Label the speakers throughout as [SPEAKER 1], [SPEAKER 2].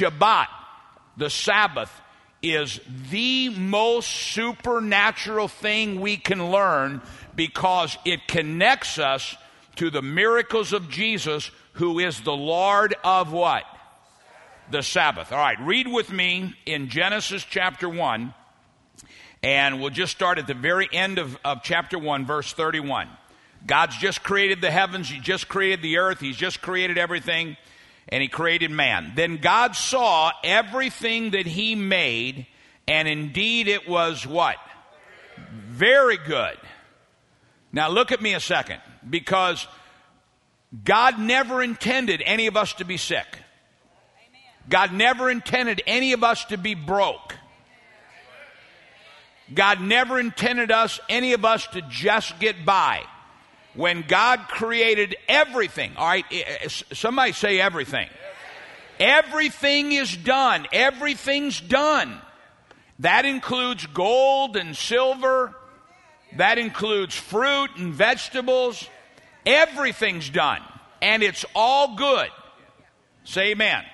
[SPEAKER 1] Shabbat, the Sabbath, is the most supernatural thing we can learn because it connects us to the miracles of Jesus, who is the Lord of what? The Sabbath. All right, read with me in Genesis chapter 1, and we'll just start at the very end of, of chapter 1, verse 31. God's just created the heavens, He just created the earth, He's just created everything, and He created man. Then God saw everything that He made, and indeed it was what? Very good. Now look at me a second, because God never intended any of us to be sick. God never intended any of us to be broke. God never intended us, any of us, to just get by. When God created everything, all right, eh, eh, somebody say everything. Everything is done. Everything's done. That includes gold and silver. That includes fruit and vegetables. Everything's done. And it's all good. Say amen.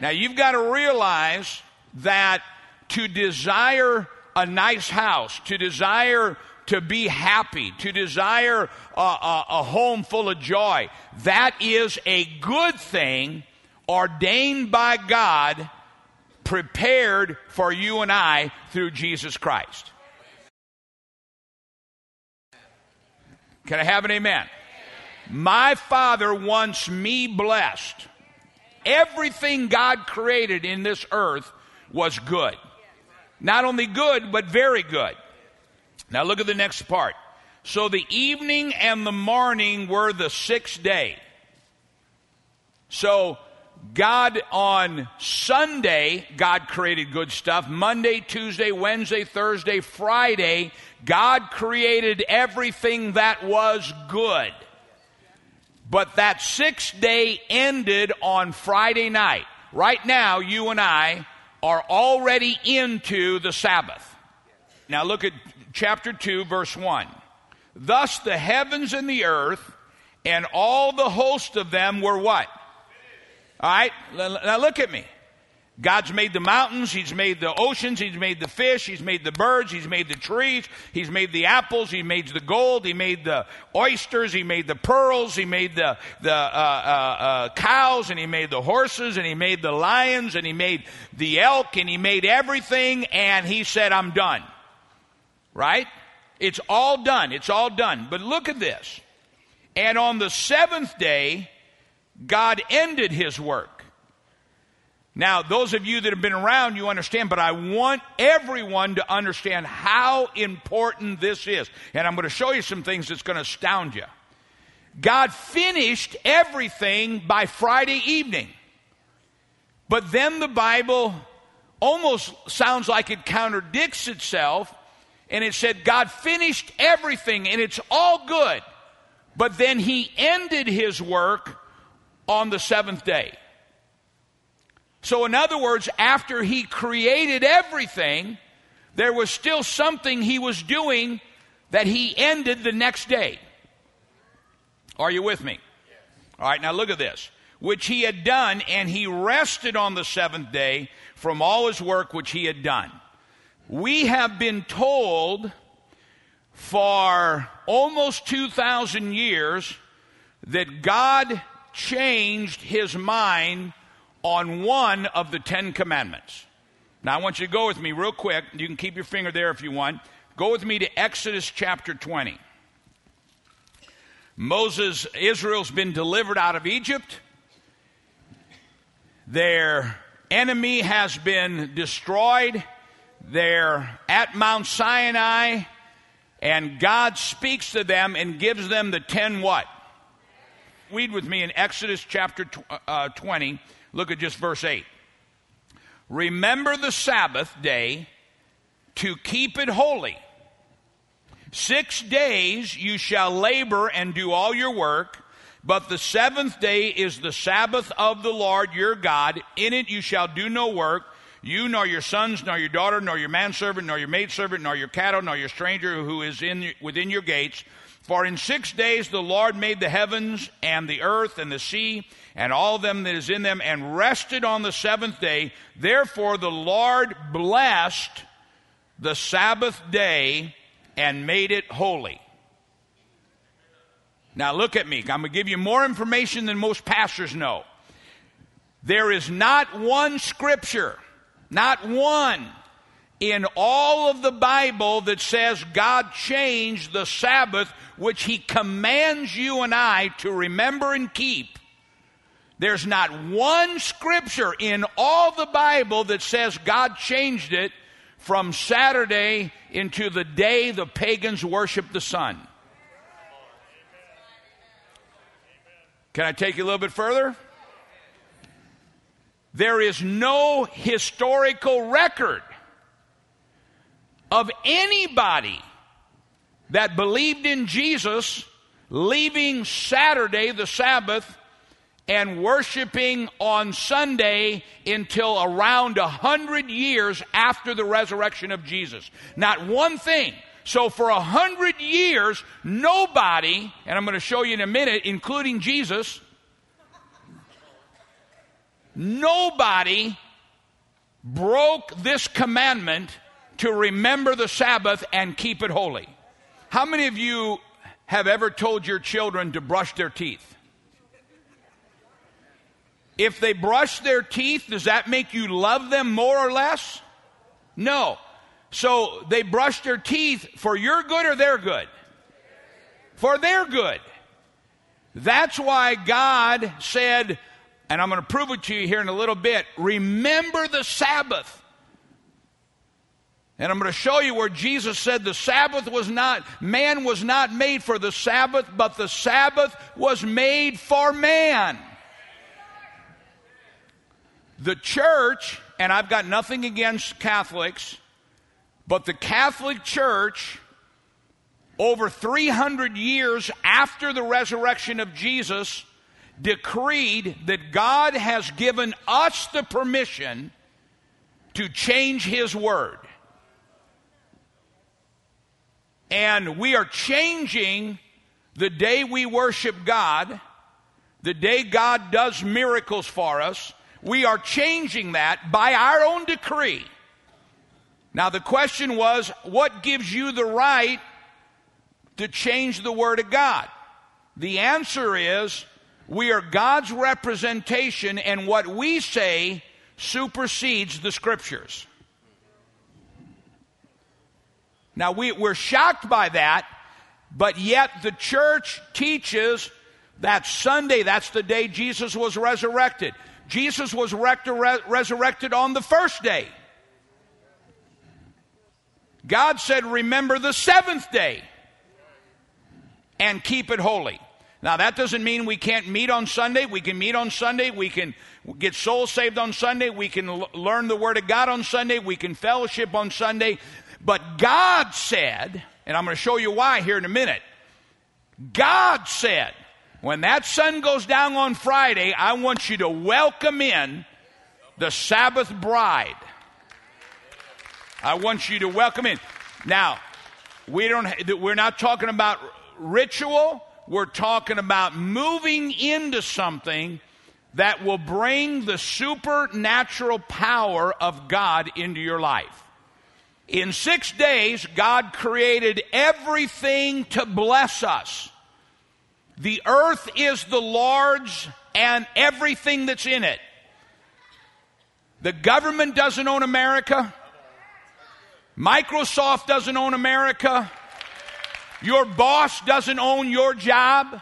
[SPEAKER 1] Now you've got to realize that to desire a nice house, to desire to be happy, to desire a, a, a, home full of joy, that is a good thing ordained by God, prepared for you and I through Jesus Christ. Can I have an amen? My Father wants me blessed. Everything God created in this earth was good. Not only good, but very good. Now look at the next part. So the evening and the morning were the sixth day. So God on Sunday, God created good stuff. Monday, Tuesday, Wednesday, Thursday, Friday, God created everything that was good. But that sixth day ended on Friday night. Right now, you and I are already into the Sabbath. Now look at chapter 2, verse 1. Thus the heavens and the earth and all the host of them were what? All right, now look at me. God's made the mountains, He's made the oceans, He's made the fish, He's made the birds, He's made the trees, He's made the apples, He made the gold, He made the oysters, He made the pearls, He made the, the uh, uh, uh, cows, and He made the horses, and He made the lions, and He made the elk, and He made everything, and He said, I'm done. Right? It's all done. It's all done. But look at this. And on the seventh day, God ended His work. Now, those of you that have been around, you understand, but I want everyone to understand how important this is. And I'm going to show you some things that's going to astound you. God finished everything by Friday evening. But then the Bible almost sounds like it contradicts itself. And it said, God finished everything and it's all good. But then he ended his work on the seventh day. So, in other words, after he created everything, there was still something he was doing that he ended the next day. Are you with me? All right, now look at this. Which he had done, and he rested on the seventh day from all his work which he had done. We have been told for almost 2,000 years that God changed his mind on one of the Ten Commandments. Now, I want you to go with me real quick. You can keep your finger there if you want. Go with me to Exodus chapter 20. Moses, Israel's been delivered out of Egypt. Their enemy has been destroyed. They're at Mount Sinai, and God speaks to them and gives them the ten what? Read with me in Exodus chapter uh, 20, Look at just verse 8. Remember the Sabbath day to keep it holy. Six days you shall labor and do all your work, but the seventh day is the Sabbath of the Lord your God. In it you shall do no work, you nor your sons, nor your daughter, nor your manservant, nor your maidservant, nor your cattle, nor your stranger who is in within your gates. For in six days the Lord made the heavens and the earth and the sea and all them that is in them, and rested on the seventh day. Therefore the Lord blessed the Sabbath day and made it holy. Now look at me. I'm going to give you more information than most pastors know. There is not one scripture, not one in all of the Bible that says God changed the Sabbath, which He commands you and I to remember and keep. There's not one scripture in all the Bible that says God changed it from Saturday into the day the pagans worship the sun. Can I take you a little bit further? There is no historical record of anybody that believed in Jesus leaving Saturday, the Sabbath, and worshiping on Sunday until around a hundred years after the resurrection of Jesus. Not one thing. So for a hundred years, nobody, and I'm going to show you in a minute, including Jesus, nobody broke this commandment to remember the Sabbath and keep it holy. How many of you have ever told your children to brush their teeth? If they brush their teeth, does that make you love them more or less? No. So they brush their teeth for your good or their good? For their good. That's why God said, and I'm going to prove it to you here in a little bit remember the Sabbath. And I'm going to show you where Jesus said the Sabbath was not, man was not made for the Sabbath, but the Sabbath was made for man. The church, and I've got nothing against Catholics, but the Catholic Church, over 300 years after the resurrection of Jesus, decreed that God has given us the permission to change His Word. And we are changing the day we worship God, the day God does miracles for us, we are changing that by our own decree. Now, the question was what gives you the right to change the Word of God? The answer is we are God's representation, and what we say supersedes the Scriptures. Now, we, we're shocked by that, but yet the church teaches that Sunday, that's the day Jesus was resurrected. Jesus was resurrected on the first day. God said, Remember the seventh day and keep it holy. Now, that doesn't mean we can't meet on Sunday. We can meet on Sunday. We can get souls saved on Sunday. We can l- learn the Word of God on Sunday. We can fellowship on Sunday. But God said, and I'm going to show you why here in a minute. God said, when that sun goes down on Friday, I want you to welcome in the Sabbath bride. I want you to welcome in. Now, we don't we're not talking about ritual, we're talking about moving into something that will bring the supernatural power of God into your life. In 6 days God created everything to bless us. The earth is the Lord's and everything that's in it. The government doesn't own America. Microsoft doesn't own America. Your boss doesn't own your job.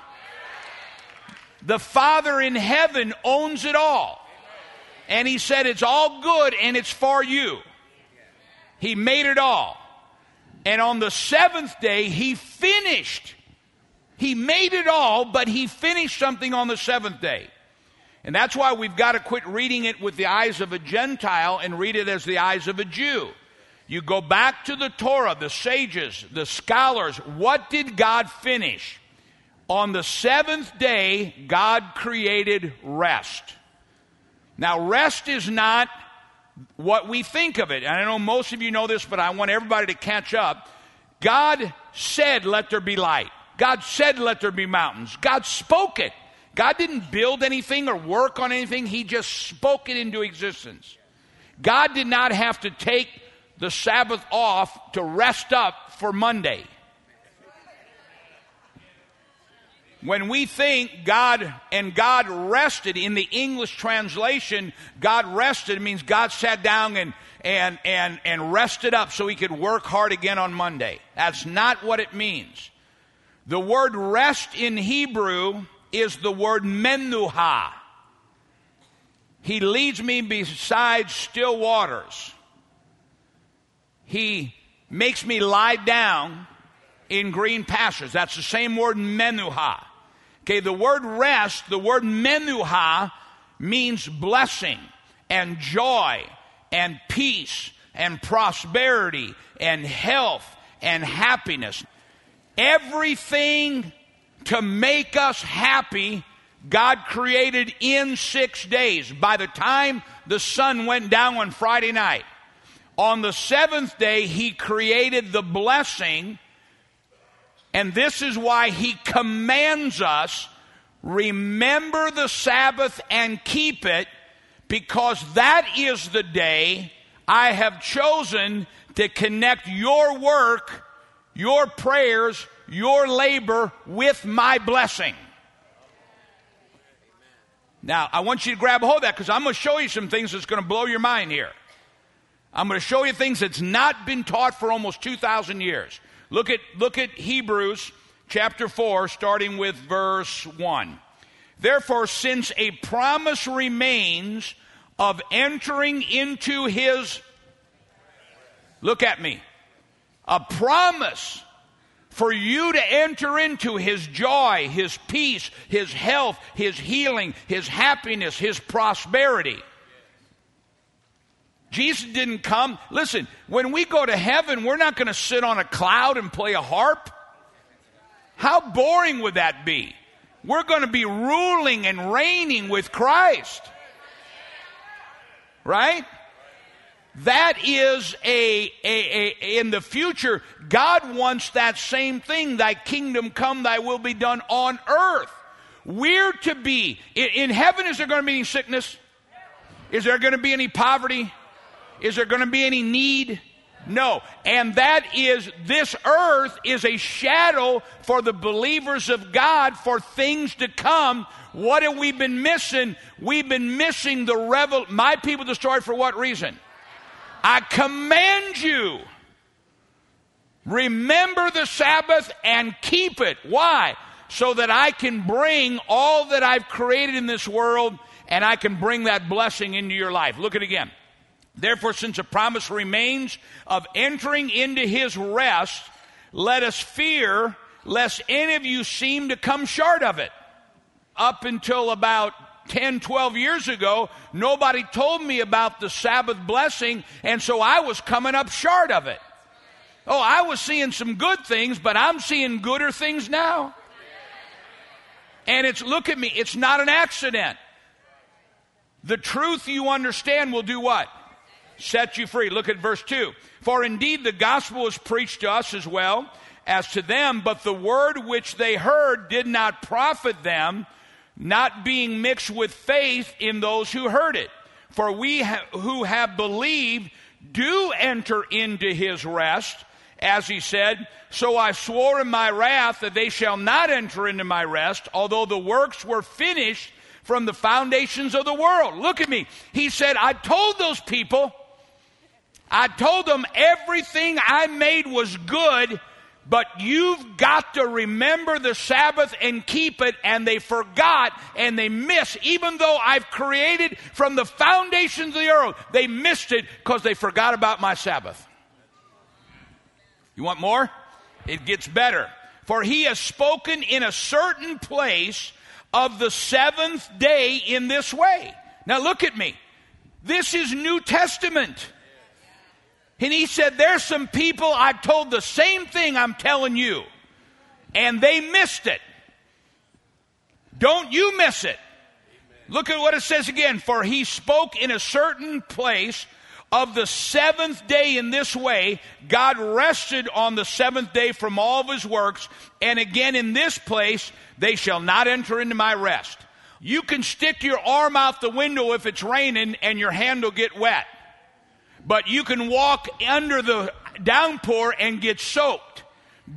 [SPEAKER 1] The Father in heaven owns it all. And He said it's all good and it's for you. He made it all. And on the seventh day, He finished he made it all, but he finished something on the seventh day. And that's why we've got to quit reading it with the eyes of a Gentile and read it as the eyes of a Jew. You go back to the Torah, the sages, the scholars. What did God finish? On the seventh day, God created rest. Now, rest is not what we think of it. And I know most of you know this, but I want everybody to catch up. God said, Let there be light. God said, Let there be mountains. God spoke it. God didn't build anything or work on anything, He just spoke it into existence. God did not have to take the Sabbath off to rest up for Monday. When we think God and God rested in the English translation, God rested means God sat down and, and, and, and rested up so he could work hard again on Monday. That's not what it means. The word rest in Hebrew is the word menuha. He leads me beside still waters. He makes me lie down in green pastures. That's the same word menuha. Okay, the word rest, the word menuha, means blessing and joy and peace and prosperity and health and happiness. Everything to make us happy, God created in six days. By the time the sun went down on Friday night, on the seventh day, He created the blessing and this is why he commands us remember the Sabbath and keep it, because that is the day I have chosen to connect your work, your prayers, your labor with my blessing. Now, I want you to grab a hold of that because I'm going to show you some things that's going to blow your mind here. I'm going to show you things that's not been taught for almost 2,000 years. Look at, look at Hebrews chapter 4, starting with verse 1. Therefore, since a promise remains of entering into his, look at me, a promise for you to enter into his joy, his peace, his health, his healing, his happiness, his prosperity. Jesus didn't come. Listen, when we go to heaven, we're not going to sit on a cloud and play a harp. How boring would that be? We're going to be ruling and reigning with Christ. Right? That is a, a, a, in the future, God wants that same thing. Thy kingdom come, thy will be done on earth. We're to be, in, in heaven, is there going to be any sickness? Is there going to be any poverty? Is there going to be any need? No. And that is, this earth is a shadow for the believers of God for things to come. What have we been missing? We've been missing the revel. My people destroyed for what reason? I command you. Remember the Sabbath and keep it. Why? So that I can bring all that I've created in this world and I can bring that blessing into your life. Look at it again. Therefore, since a promise remains of entering into his rest, let us fear lest any of you seem to come short of it. Up until about 10, 12 years ago, nobody told me about the Sabbath blessing, and so I was coming up short of it. Oh, I was seeing some good things, but I'm seeing gooder things now. And it's, look at me, it's not an accident. The truth you understand will do what? Set you free. Look at verse 2. For indeed the gospel was preached to us as well as to them, but the word which they heard did not profit them, not being mixed with faith in those who heard it. For we ha- who have believed do enter into his rest, as he said, So I swore in my wrath that they shall not enter into my rest, although the works were finished from the foundations of the world. Look at me. He said, I told those people I told them everything I made was good, but you've got to remember the Sabbath and keep it. And they forgot and they missed, even though I've created from the foundations of the earth, they missed it because they forgot about my Sabbath. You want more? It gets better. For he has spoken in a certain place of the seventh day in this way. Now look at me. This is New Testament. And he said, There's some people I told the same thing I'm telling you, and they missed it. Don't you miss it. Look at what it says again. For he spoke in a certain place of the seventh day in this way, God rested on the seventh day from all of his works, and again in this place, they shall not enter into my rest. You can stick your arm out the window if it's raining and your hand will get wet. But you can walk under the downpour and get soaked.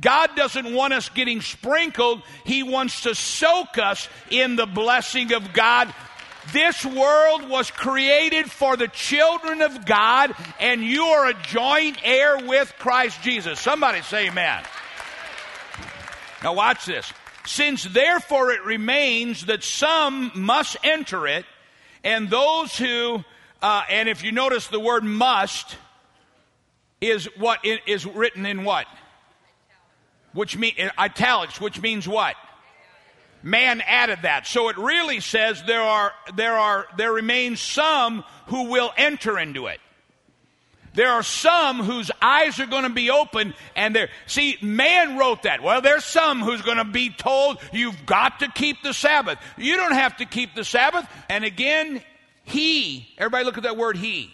[SPEAKER 1] God doesn't want us getting sprinkled. He wants to soak us in the blessing of God. This world was created for the children of God, and you are a joint heir with Christ Jesus. Somebody say amen. Now, watch this. Since therefore it remains that some must enter it, and those who, uh, and if you notice the word must is what is written in what? Which mean italics, which means what? Man added that. So it really says there are there are there remains some who will enter into it. There are some whose eyes are going to be open and they're, see, man wrote that. Well, there's some who's going to be told you've got to keep the Sabbath. You don't have to keep the Sabbath. And again, he, everybody look at that word he.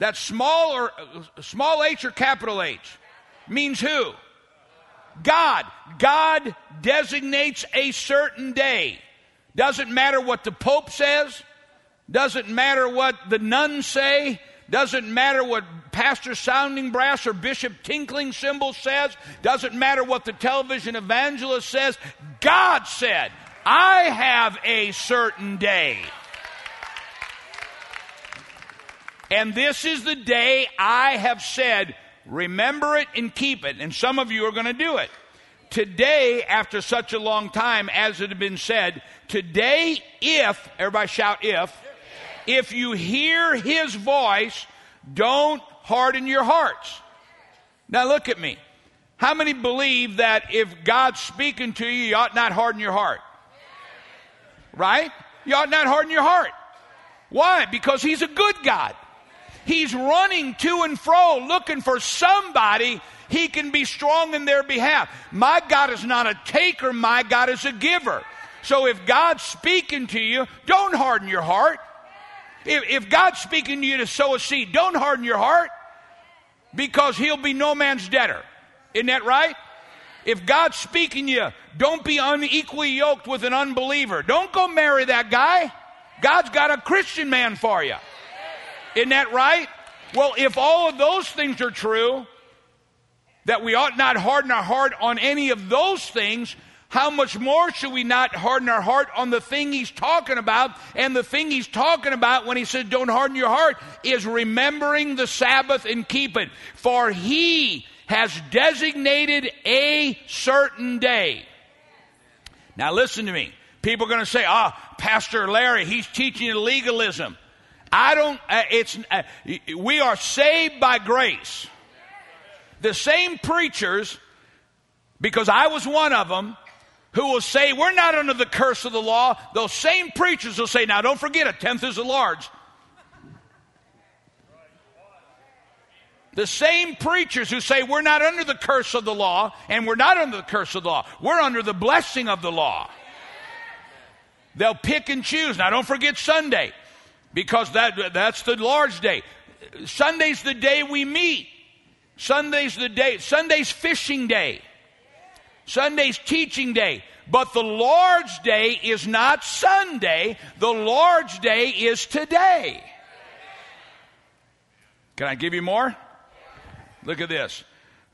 [SPEAKER 1] That small or uh, small h or capital H means who? God. God designates a certain day. Doesn't matter what the Pope says. Doesn't matter what the nuns say. Doesn't matter what Pastor Sounding Brass or Bishop Tinkling Cymbal says. Doesn't matter what the television evangelist says. God said, I have a certain day. And this is the day I have said, remember it and keep it. And some of you are going to do it. Today, after such a long time, as it had been said, today, if, everybody shout if, if you hear his voice, don't harden your hearts. Now look at me. How many believe that if God's speaking to you, you ought not harden your heart? Right? You ought not harden your heart. Why? Because he's a good God. He's running to and fro looking for somebody he can be strong in their behalf. My God is not a taker, my God is a giver. So if God's speaking to you, don't harden your heart. If, if God's speaking to you to sow a seed, don't harden your heart because he'll be no man's debtor. Isn't that right? If God's speaking to you, don't be unequally yoked with an unbeliever. Don't go marry that guy. God's got a Christian man for you. Isn't that right? Well, if all of those things are true, that we ought not harden our heart on any of those things, how much more should we not harden our heart on the thing he's talking about? And the thing he's talking about when he says, Don't harden your heart, is remembering the Sabbath and keep it. For he has designated a certain day. Now, listen to me. People are going to say, Ah, Pastor Larry, he's teaching legalism. I don't, uh, it's, uh, we are saved by grace. The same preachers, because I was one of them, who will say, We're not under the curse of the law. Those same preachers will say, Now don't forget, a tenth is a large. The same preachers who say we're not under the curse of the law, and we're not under the curse of the law, we're under the blessing of the law. They'll pick and choose. Now, don't forget Sunday, because that, that's the Lord's day. Sunday's the day we meet. Sunday's the day. Sunday's fishing day. Sunday's teaching day. But the Lord's day is not Sunday. The Lord's day is today. Can I give you more? Look at this.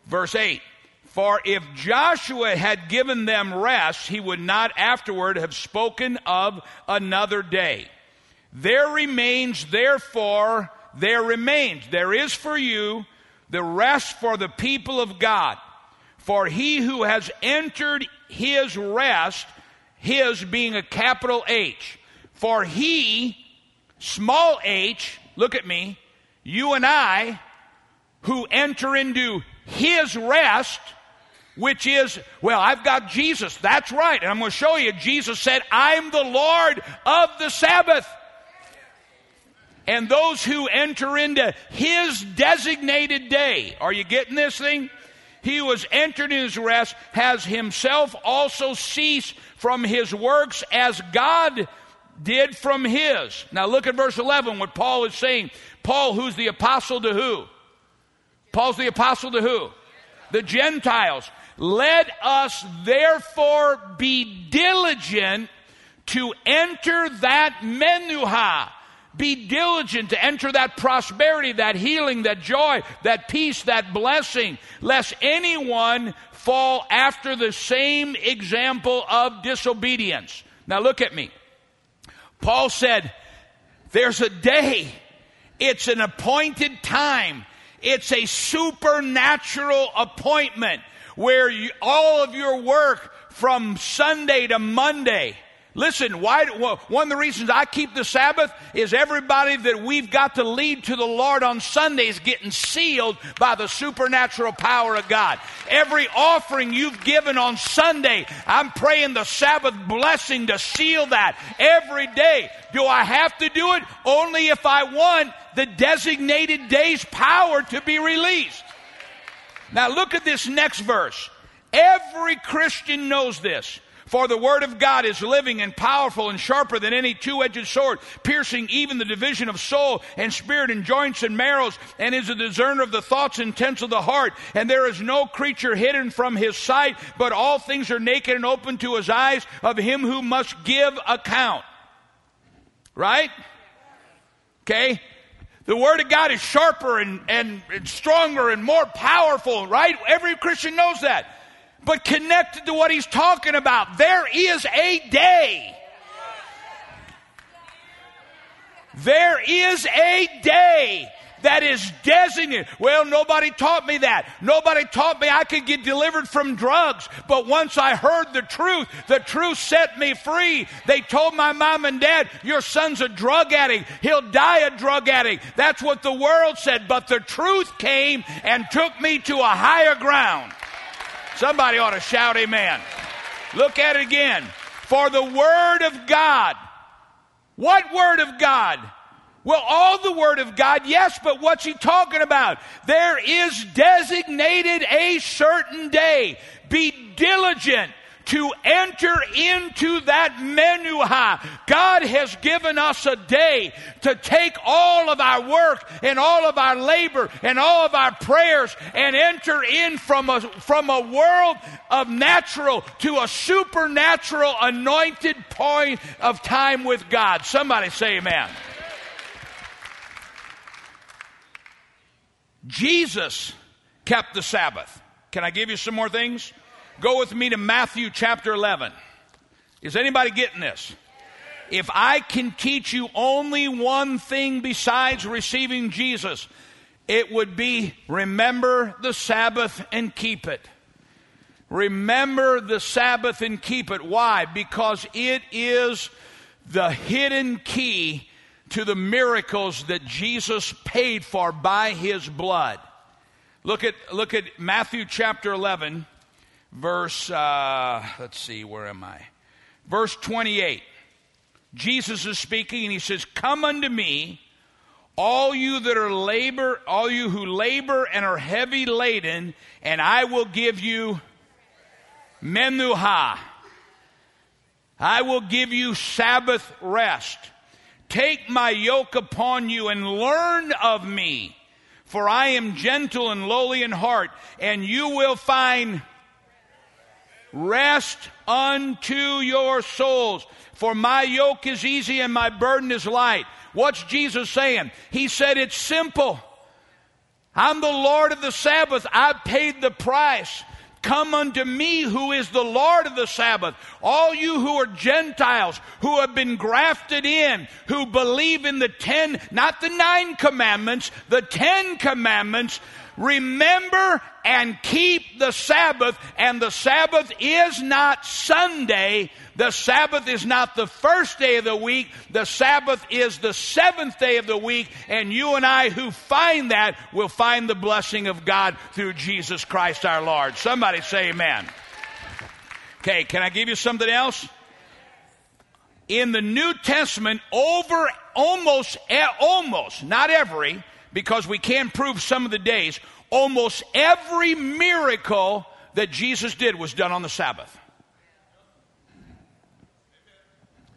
[SPEAKER 1] Verse 8. For if Joshua had given them rest, he would not afterward have spoken of another day. There remains, therefore, there remains, there is for you the rest for the people of God. For he who has entered his rest, his being a capital H, for he, small h, look at me, you and I, who enter into his rest, which is, well, I've got Jesus. That's right. And I'm going to show you. Jesus said, I'm the Lord of the Sabbath. And those who enter into his designated day, are you getting this thing? he who has entered in his rest has himself also ceased from his works as God did from his. Now look at verse 11, what Paul is saying. Paul, who's the apostle to who? Paul's the apostle to who? The Gentiles. Let us therefore be diligent to enter that menuha. Be diligent to enter that prosperity, that healing, that joy, that peace, that blessing, lest anyone fall after the same example of disobedience. Now look at me. Paul said, There's a day, it's an appointed time, it's a supernatural appointment where you, all of your work from Sunday to Monday Listen, why, one of the reasons I keep the Sabbath is everybody that we've got to lead to the Lord on Sundays getting sealed by the supernatural power of God. Every offering you've given on Sunday, I'm praying the Sabbath blessing to seal that every day. Do I have to do it? Only if I want the designated day's power to be released. Now look at this next verse. Every Christian knows this. For the word of God is living and powerful and sharper than any two edged sword, piercing even the division of soul and spirit and joints and marrows, and is a discerner of the thoughts and intents of the heart. And there is no creature hidden from his sight, but all things are naked and open to his eyes of him who must give account. Right? Okay? The Word of God is sharper and, and, and, stronger and more powerful, right? Every Christian knows that but connected to what he's talking about. There is a day. There is a day that is designated. Well, nobody taught me that. Nobody taught me I could get delivered from drugs. But once I heard the truth, the truth set me free. They told my mom and dad, Your son's a drug addict. He'll die a drug addict. That's what the world said. But the truth came and took me to a higher ground. Somebody ought to shout amen. Look at it again. For the Word of God. What Word of God? Well, all the Word of God, yes, but what's he talking about? There is designated a certain day. Be diligent to enter into that menuha. God has given us a day to take all of our work and all of our labor and all of our prayers and enter in from a, from a world of natural to a supernatural anointed point of time with God. Somebody say amen. Jesus kept the Sabbath. Can I give you some more things? Go with me to Matthew chapter 11. Is anybody getting this? If I can teach you only one thing besides receiving Jesus, it would be remember the Sabbath and keep it. Remember the Sabbath and keep it. Why? Because it is the hidden key to the miracles that Jesus paid for by his blood. Look at, look at Matthew chapter 11 verse, uh, let's see, where am I? Verse 28. Jesus is speaking and he says, Come unto me, all you that are labor, all you who labor and are heavy laden, and I will give you menuha. I will give you Sabbath rest. Take my yoke upon you and learn of me, for I am gentle and lowly in heart, and you will find Rest unto your souls. For my yoke is easy and my burden is light. What's Jesus saying? He said it's simple. I'm the Lord of the Sabbath. I paid the price. Come unto me who is the Lord of the Sabbath. All you who are Gentiles, who have been grafted in, who believe in the ten, not the nine commandments, the ten commandments, remember and keep the Sabbath. And the Sabbath is not Sunday. The Sabbath is not the first day of the week. The Sabbath is the seventh day of the week. And you and I who find that will find the blessing of God through Jesus Christ our Lord. Somebody say amen. Okay, can I give you something else? In the New Testament, over almost, eh, almost, not every, because we can prove some of the days, almost every miracle that Jesus did was done on the Sabbath.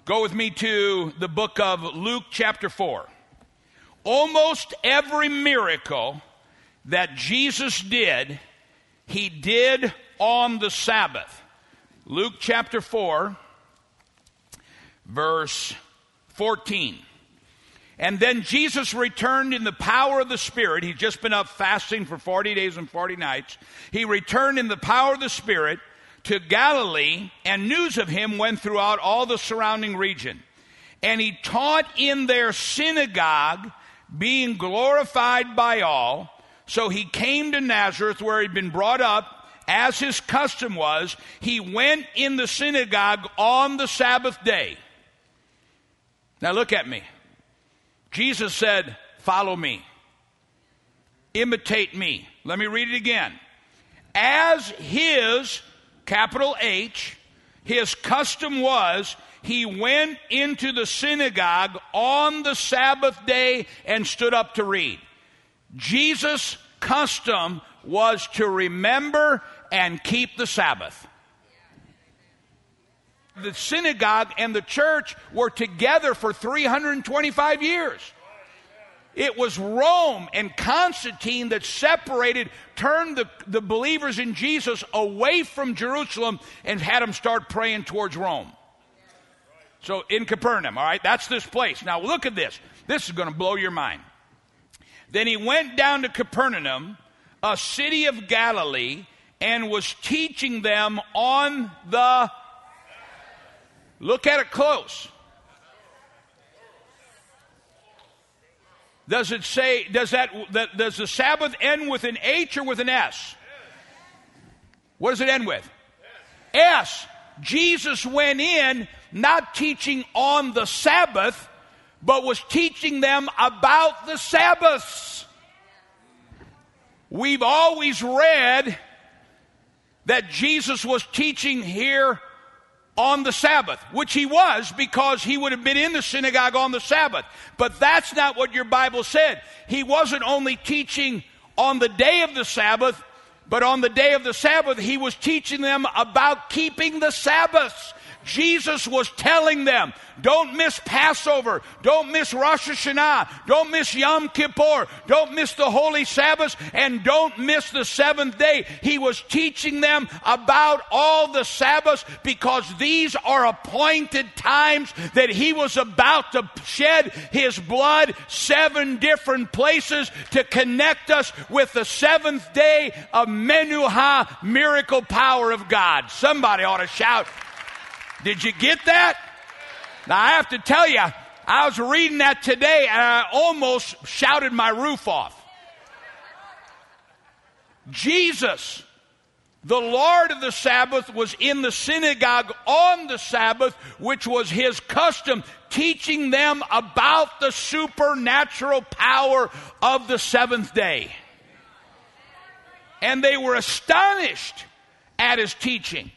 [SPEAKER 1] Go with me to the book of Luke, chapter 4. Almost every miracle that Jesus did, he did on the Sabbath. Luke chapter 4, verse 14. And then Jesus returned in the power of the Spirit. He'd just been up fasting for 40 days and 40 nights. He returned in the power of the Spirit to Galilee, and news of him went throughout all the surrounding region. And he taught in their synagogue, being glorified by all. So he came to Nazareth, where he'd been brought up. As his custom was, he went in the synagogue on the Sabbath day. Now look at me. Jesus said, Follow me, imitate me. Let me read it again. As his capital H, his custom was he went into the synagogue on the Sabbath day and stood up to read. Jesus' custom was to remember and keep the Sabbath. The synagogue and the church were together for 325 years. It was Rome and Constantine that separated, turned the, the believers in Jesus away from Jerusalem and had them start praying towards Rome. So in Capernaum, all right, that's this place. Now look at this. This is going to blow your mind. Then he went down to Capernaum, a city of Galilee, and was teaching them on the. Look at it close. Does it say, does that, that, does the Sabbath end with an H or with an S? What does it end with? S. Jesus went in not teaching on the Sabbath, but was teaching them about the Sabbaths. We've always read that Jesus was teaching here on the Sabbath, which he was because he would have been in the synagogue on the Sabbath. But that's not what your Bible said. He wasn't only teaching on the day of the Sabbath, but on the day of the Sabbath, he was teaching them about keeping the Sabbaths. Jesus was telling them, don't miss Passover, don't miss Rosh Hashanah, don't miss Yom Kippur, don't miss the Holy Sabbath, and don't miss the seventh day. He was teaching them about all the Sabbaths because these are appointed times that he was about to shed his blood seven different places to connect us with the seventh day of Menuha, miracle power of God. Somebody ought to shout did you get that? Now, I have to tell you, I was reading that today and I almost shouted my roof off. Jesus, the Lord of the Sabbath, was in the synagogue on the Sabbath, which was his custom, teaching them about the supernatural power of the seventh day. And they were astonished at his teaching.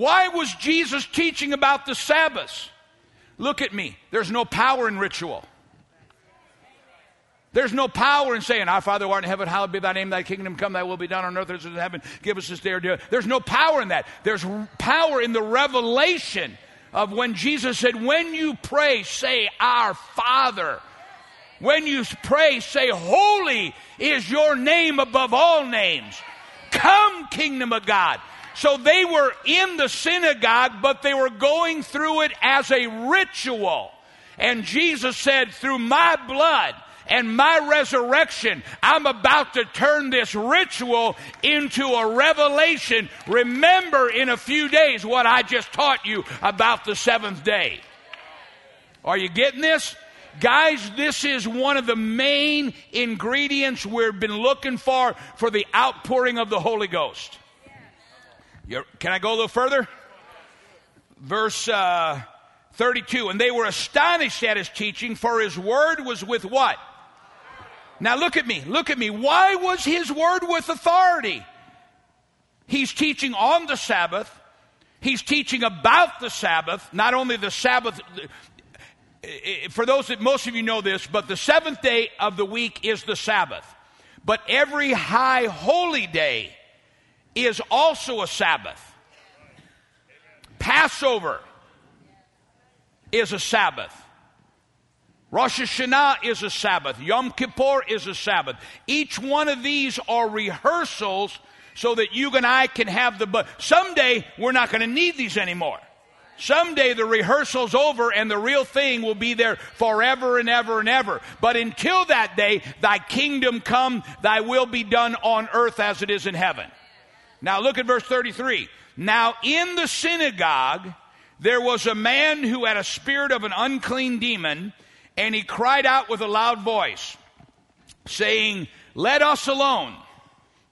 [SPEAKER 1] Why was Jesus teaching about the Sabbath? Look at me. There's no power in ritual. There's no power in saying, Our Father who art in heaven, hallowed be thy name, thy kingdom come, thy will be done on earth as in heaven. Give us this day our day. There's no power in that. There's power in the revelation of when Jesus said, When you pray, say, Our Father. When you pray, say, Holy is your name above all names. Come, kingdom of God. So they were in the synagogue, but they were going through it as a ritual. And Jesus said, through my blood, and my resurrection, I'm about to turn this ritual into a revelation. Remember in a few days what I just taught you about the seventh day. Are you getting this? Guys, this is one of the main ingredients we've been looking for for the outpouring of the Holy Ghost. You're, can I go a little further? Verse uh, 32. And they were astonished at his teaching, for his word was with what? Now look at me, look at me. Why was his word with authority? He's teaching on the Sabbath. He's teaching about the Sabbath, not only the Sabbath. For those that most of you know this, but the seventh day of the week is the Sabbath. But every high holy day is also a Sabbath. Passover is a Sabbath. Rosh Hashanah is a Sabbath. Yom Kippur is a Sabbath. Each one of these are rehearsals so that you and I can have the. But someday we're not going to need these anymore. Someday the rehearsal's over and the real thing will be there forever and ever and ever. But until that day, thy kingdom come, thy will be done on earth as it is in heaven. Now look at verse 33. Now in the synagogue, there was a man who had a spirit of an unclean demon, and he cried out with a loud voice, saying, Let us alone.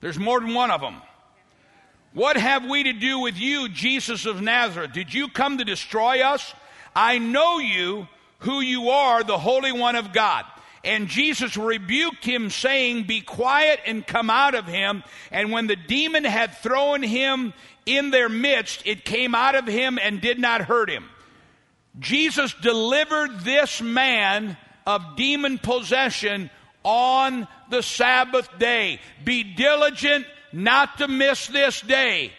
[SPEAKER 1] There's more than one of them. What have we to do with you, Jesus of Nazareth? Did you come to destroy us? I know you, who you are, the Holy One of God. And Jesus rebuked him, saying, Be quiet and come out of him. And when the demon had thrown him in their midst, it came out of him and did not hurt him. Jesus delivered this man of demon possession on the Sabbath day. Be diligent not to miss this day.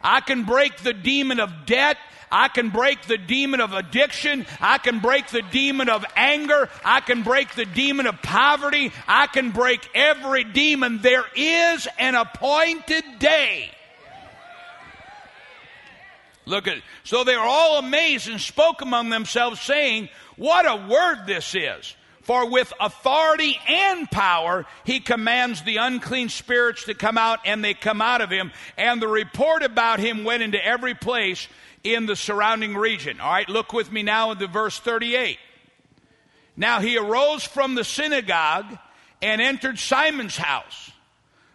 [SPEAKER 1] I can break the demon of debt. I can break the demon of addiction. I can break the demon of anger. I can break the demon of poverty. I can break every demon. There is an appointed day. Look at. So they were all amazed and spoke among themselves, saying, What a word this is! For with authority and power he commands the unclean spirits to come out, and they come out of him. And the report about him went into every place in the surrounding region. All right, look with me now into verse 38. Now he arose from the synagogue and entered Simon's house.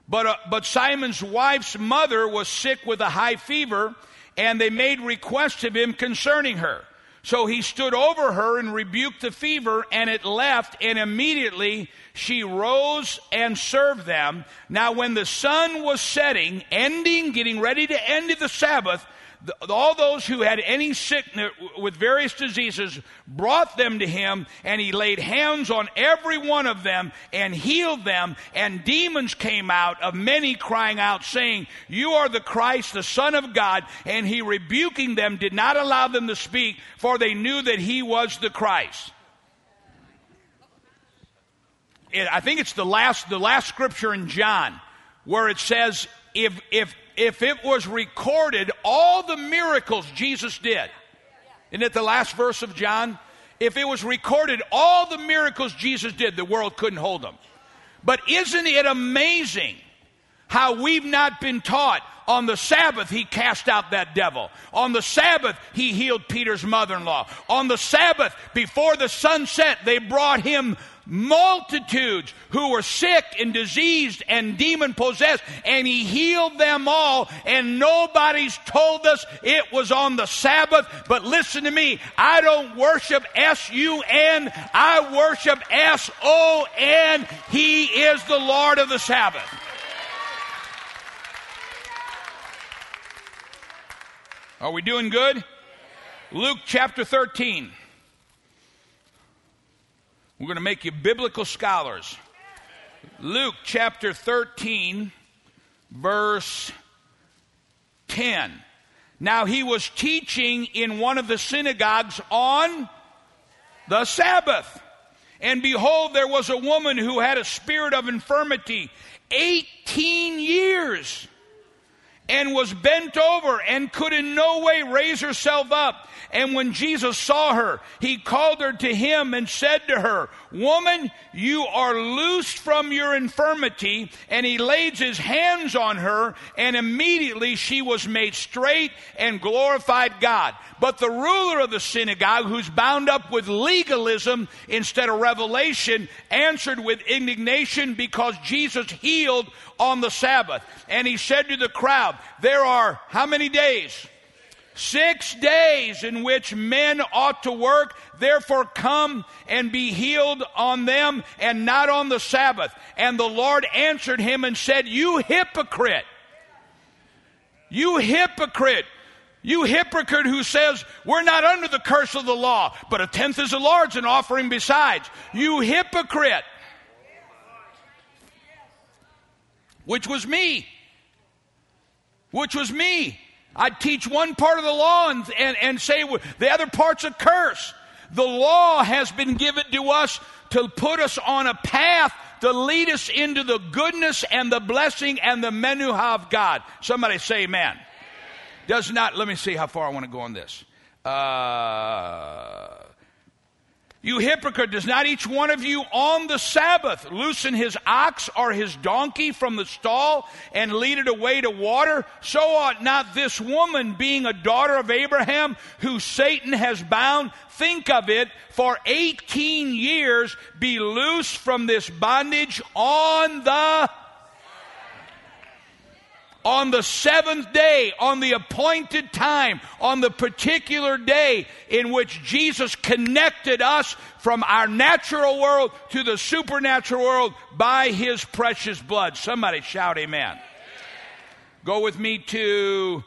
[SPEAKER 1] But, uh, but Simon's wife's mother was sick with a high fever, and they made request of him concerning her. So he stood over her and rebuked the fever, and it left, and immediately she rose and served them. Now, when the sun was setting, ending, getting ready to end the Sabbath, all those who had any sickness with various diseases brought them to him, and he laid hands on every one of them and healed them. And demons came out of many, crying out, saying, You are the Christ, the Son of God. And he, rebuking them, did not allow them to speak, for they knew that he was the Christ. I think it's the last, the last scripture in John where it says, if, if if it was recorded all the miracles Jesus did, isn't it the last verse of John? If it was recorded all the miracles Jesus did, the world couldn't hold them. But isn't it amazing how we've not been taught on the Sabbath, he cast out that devil. On the Sabbath, he healed Peter's mother in law. On the Sabbath, before the sun set, they brought him multitudes who were sick and diseased and demon possessed, and he healed them all, and nobody's told us it was on the Sabbath. But listen to me, I don't worship S U N, I worship S O N. He is the Lord of the Sabbath. Are we doing good? Luke chapter 13. We're going to make you biblical scholars. Luke chapter 13, verse 10. Now he was teaching in one of the synagogues on the Sabbath. And behold, there was a woman who had a spirit of infirmity 18 years and was bent over and could in no way raise herself up. And when Jesus saw her, he called her to him and said to her, Woman, you are loosed from your infirmity. And he laid his hands on her, and immediately she was made straight and glorified God. But the ruler of the synagogue, who's bound up with legalism instead of revelation, answered with indignation because Jesus healed on the Sabbath. And he said to the crowd, There are how many days? Six days in which men ought to work, therefore come and be healed on them and not on the Sabbath. And the Lord answered him and said, You hypocrite! You hypocrite! You hypocrite who says, We're not under the curse of the law, but a tenth is the Lord's, an offering besides. You hypocrite! Which was me. Which was me. I'd teach one part of the law and, and, and say the other part's a curse. The law has been given to us to put us on a path to lead us into the goodness and the blessing and the menuha of God. Somebody say amen. Does not, let me see how far I want to go on this. Uh, you hypocrite, does not each one of you on the Sabbath loosen his ox or his donkey from the stall and lead it away to water? So ought not this woman, being a daughter of Abraham, who Satan has bound, think of it, for 18 years be loosed from this bondage on the on the seventh day, on the appointed time, on the particular day in which Jesus connected us from our natural world to the supernatural world by his precious blood. Somebody shout amen. Go with me to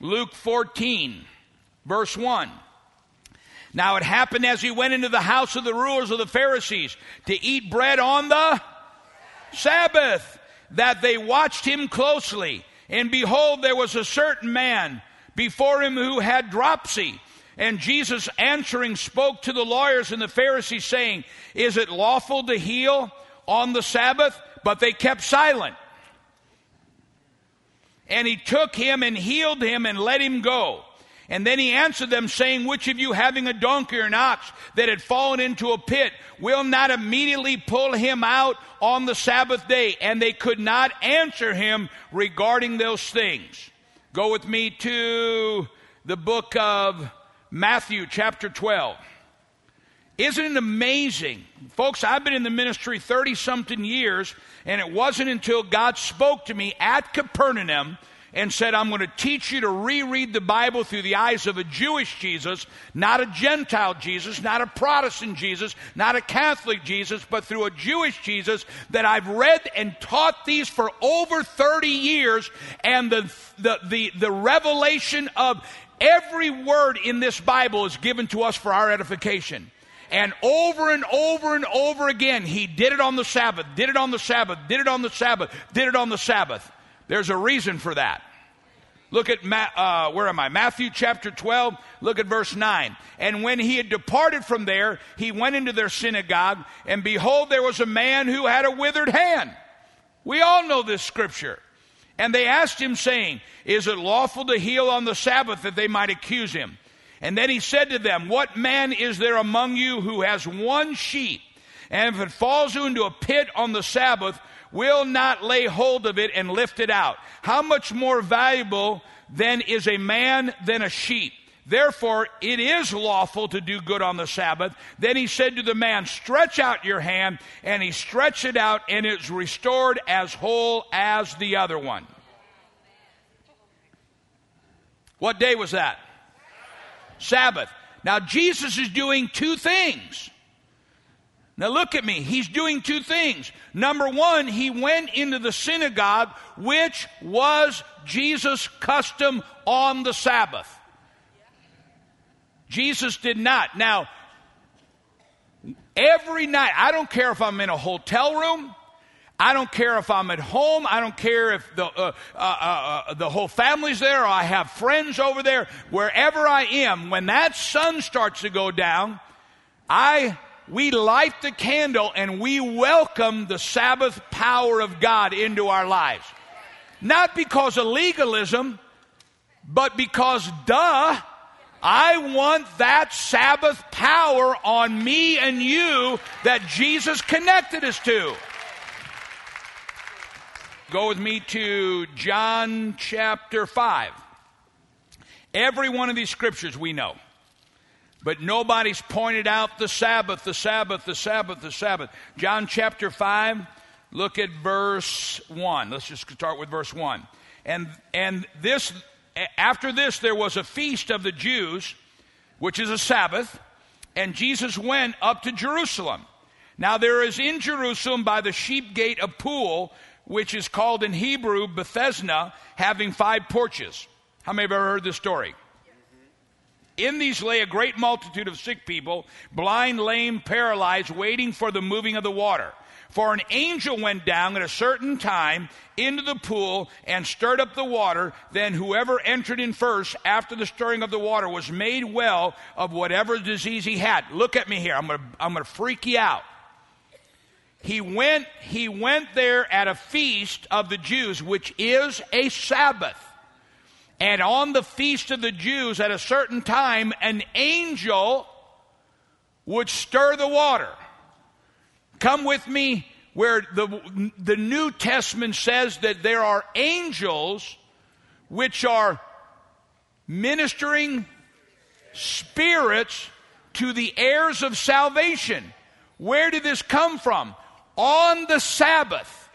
[SPEAKER 1] Luke 14, verse 1. Now it happened as he went into the house of the rulers of the Pharisees to eat bread on the Sabbath that they watched him closely. And behold, there was a certain man before him who had dropsy. And Jesus answering spoke to the lawyers and the Pharisees, saying, Is it lawful to heal on the Sabbath? But they kept silent. And he took him and healed him and let him go. And then he answered them, saying, Which of you having a donkey or an ox that had fallen into a pit will not immediately pull him out on the Sabbath day? And they could not answer him regarding those things. Go with me to the book of Matthew, chapter 12. Isn't it amazing? Folks, I've been in the ministry 30 something years, and it wasn't until God spoke to me at Capernaum and said, I'm going to teach you to reread the Bible through the eyes of a Jewish Jesus, not a Gentile Jesus, not a Protestant Jesus, not a Catholic Jesus, but through a Jewish Jesus that I've read and taught these for over 30 years. And the, the, the, the revelation of every word in this Bible is given to us for our edification. And over and over and over again, he did it on the Sabbath, did it on the Sabbath, did it on the Sabbath, did it on the Sabbath. There's a reason for that. Look at, Ma- uh, where am I? Matthew chapter 12, look at verse 9. And when he had departed from there, he went into their synagogue, and behold, there was a man who had a withered hand. We all know this scripture. And they asked him, saying, Is it lawful to heal on the Sabbath that they might accuse him? And then he said to them, What man is there among you who has one sheep, and if it falls into a pit on the Sabbath, will not lay hold of it and lift it out. How much more valuable then is a man than a sheep? Therefore, it is lawful to do good on the Sabbath. Then he said to the man, Stretch out your hand. And he stretched it out, and it's restored as whole as the other one. What day was that? Sabbath. Now, Jesus is doing two things. Now look at me. He's doing two things. Number one, he went into the synagogue, which was Jesus' custom on the Sabbath. Jesus did not. Now, every night, I don't care if I'm in a hotel room, I don't care if I'm at home. I don't care if the, uh, uh, uh, uh the whole family's there or I have friends over there. Wherever I am, when that sun starts to go down, I we light the candle and we welcome the Sabbath power of God into our lives. Not because of legalism, but because, duh, I want that Sabbath power on me and you that Jesus connected us to. Go with me to John chapter 5. Every one of these scriptures we know. But nobody's pointed out the Sabbath, the Sabbath, the Sabbath, the Sabbath. John chapter 5, look at verse 1. Let's just start with verse 1. And, and this, after this, there was a feast of the Jews, which is a Sabbath, and Jesus went up to Jerusalem. Now there is in Jerusalem by the sheep gate a pool, which is called in Hebrew Bethesda, having five porches. How many have ever heard this story? In these lay a great multitude of sick people, blind, lame, paralyzed, waiting for the moving of the water. For an angel went down at a certain time into the pool and stirred up the water. Then whoever entered in first after the stirring of the water was made well of whatever disease he had. Look at me here. I'm going to I'm going to freak you out. He went, he went there at a feast of the Jews, which is a Sabbath. And on the feast of the Jews, at a certain time, an angel would stir the water. Come with me where the, the New Testament says that there are angels which are ministering spirits to the heirs of salvation. Where did this come from? On the Sabbath,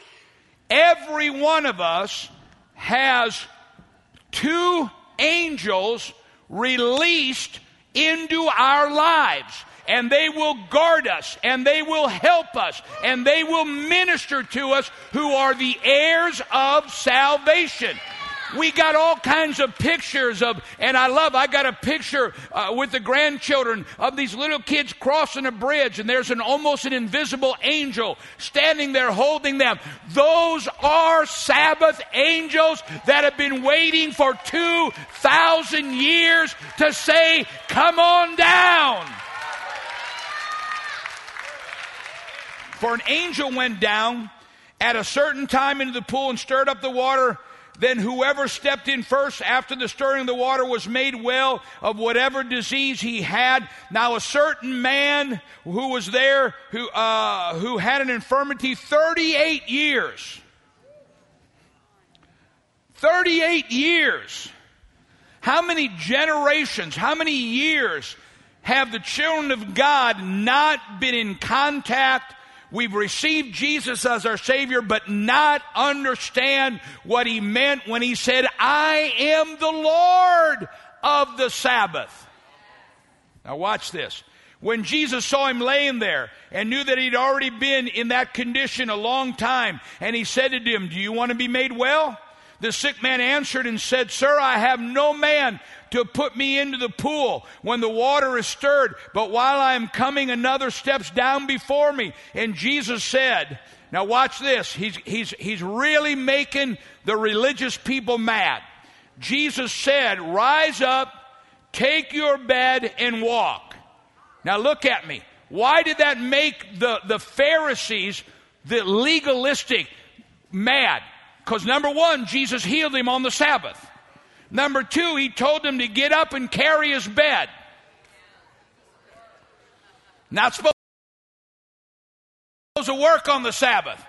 [SPEAKER 1] every one of us has two angels released into our lives. And they will guard us, and they will help us, and they will minister to us who are the heirs of salvation we got all kinds of pictures of, and I love, I got a picture uh, with the grandchildren of these little kids crossing a bridge, and there's an almost an invisible angel standing there holding them. Those are Sabbath angels that have been waiting for 2,000 years to say, Come on down. For an angel went down at a certain time into the pool and stirred up the water then whoever stepped in first after the stirring of the water was made well of whatever disease he had. Now a certain man who was there who, uh, who had an infirmity 38 years. 38 years. How many generations, how many years have the children of God not been in contact We've received Jesus as our Savior, but not understand what He meant when He said, I am the Lord of the Sabbath. Now, watch this. When Jesus saw him laying there and knew that he'd already been in that condition a long time, and he said to him, Do you want to be made well? The sick man answered and said, Sir, I have no man to put me into the pool when the water is stirred, but while I am coming, another steps down before me. And Jesus said, now watch this. He's, he's, he's really making the religious people mad. Jesus said, rise up, take your bed and walk. Now look at me. Why did that make the, the Pharisees, the legalistic, mad? Because number one, Jesus healed him on the Sabbath. Number two, he told him to get up and carry his bed. Not supposed to work on the Sabbath.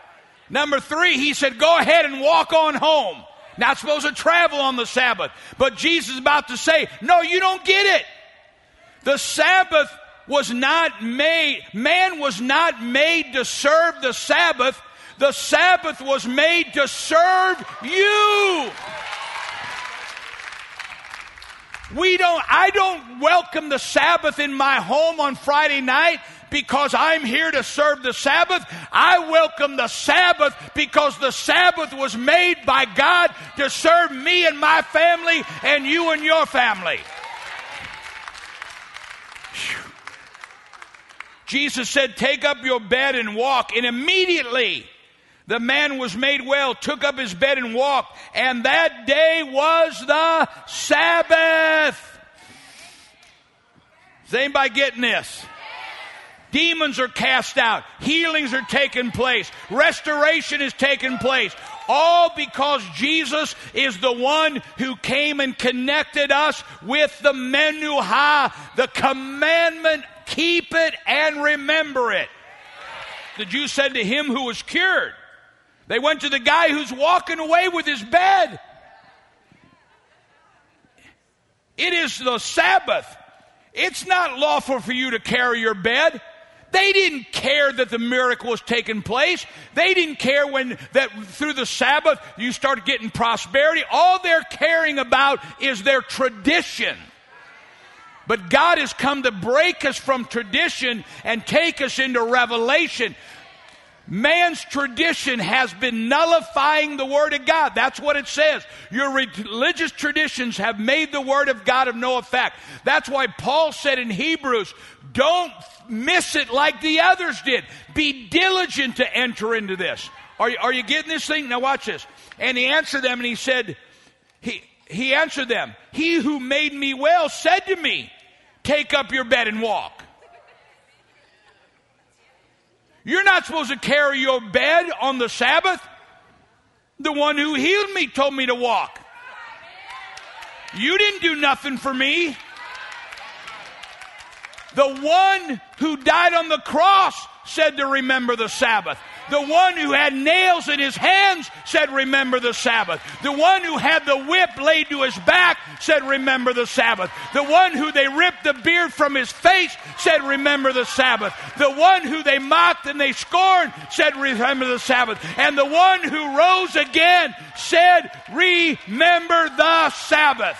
[SPEAKER 1] Number three, he said, go ahead and walk on home. Not supposed to travel on the Sabbath. But Jesus is about to say, no, you don't get it. The Sabbath was not made, man was not made to serve the Sabbath. The Sabbath was made to serve you. We don't, I don't welcome the Sabbath in my home on Friday night because I'm here to serve the Sabbath. I welcome the Sabbath because the Sabbath was made by God to serve me and my family and you and your family. Jesus said, Take up your bed and walk. And immediately the man was made well, took up his bed and walked, and that day was the Sabbath. Is anybody getting this? Demons are cast out. Healings are taking place. Restoration is taking place. All because Jesus is the one who came and connected us with the menuha, the commandment, keep it and remember it. The Jews said to him who was cured, they went to the guy who's walking away with his bed. It is the Sabbath. It's not lawful for you to carry your bed. They didn't care that the miracle was taking place. They didn't care when that through the Sabbath you started getting prosperity. All they're caring about is their tradition. But God has come to break us from tradition and take us into revelation. Man's tradition has been nullifying the Word of God. That's what it says. Your religious traditions have made the Word of God of no effect. That's why Paul said in Hebrews, don't miss it like the others did. Be diligent to enter into this. Are you, are you getting this thing? Now watch this. And he answered them and he said, he, he answered them, He who made me well said to me, Take up your bed and walk. You're not supposed to carry your bed on the Sabbath. The one who healed me told me to walk. You didn't do nothing for me. The one who died on the cross said to remember the Sabbath. The one who had nails in his hands said, Remember the Sabbath. The one who had the whip laid to his back said, Remember the Sabbath. The one who they ripped the beard from his face said, Remember the Sabbath. The one who they mocked and they scorned said, Remember the Sabbath. And the one who rose again said, Remember the Sabbath.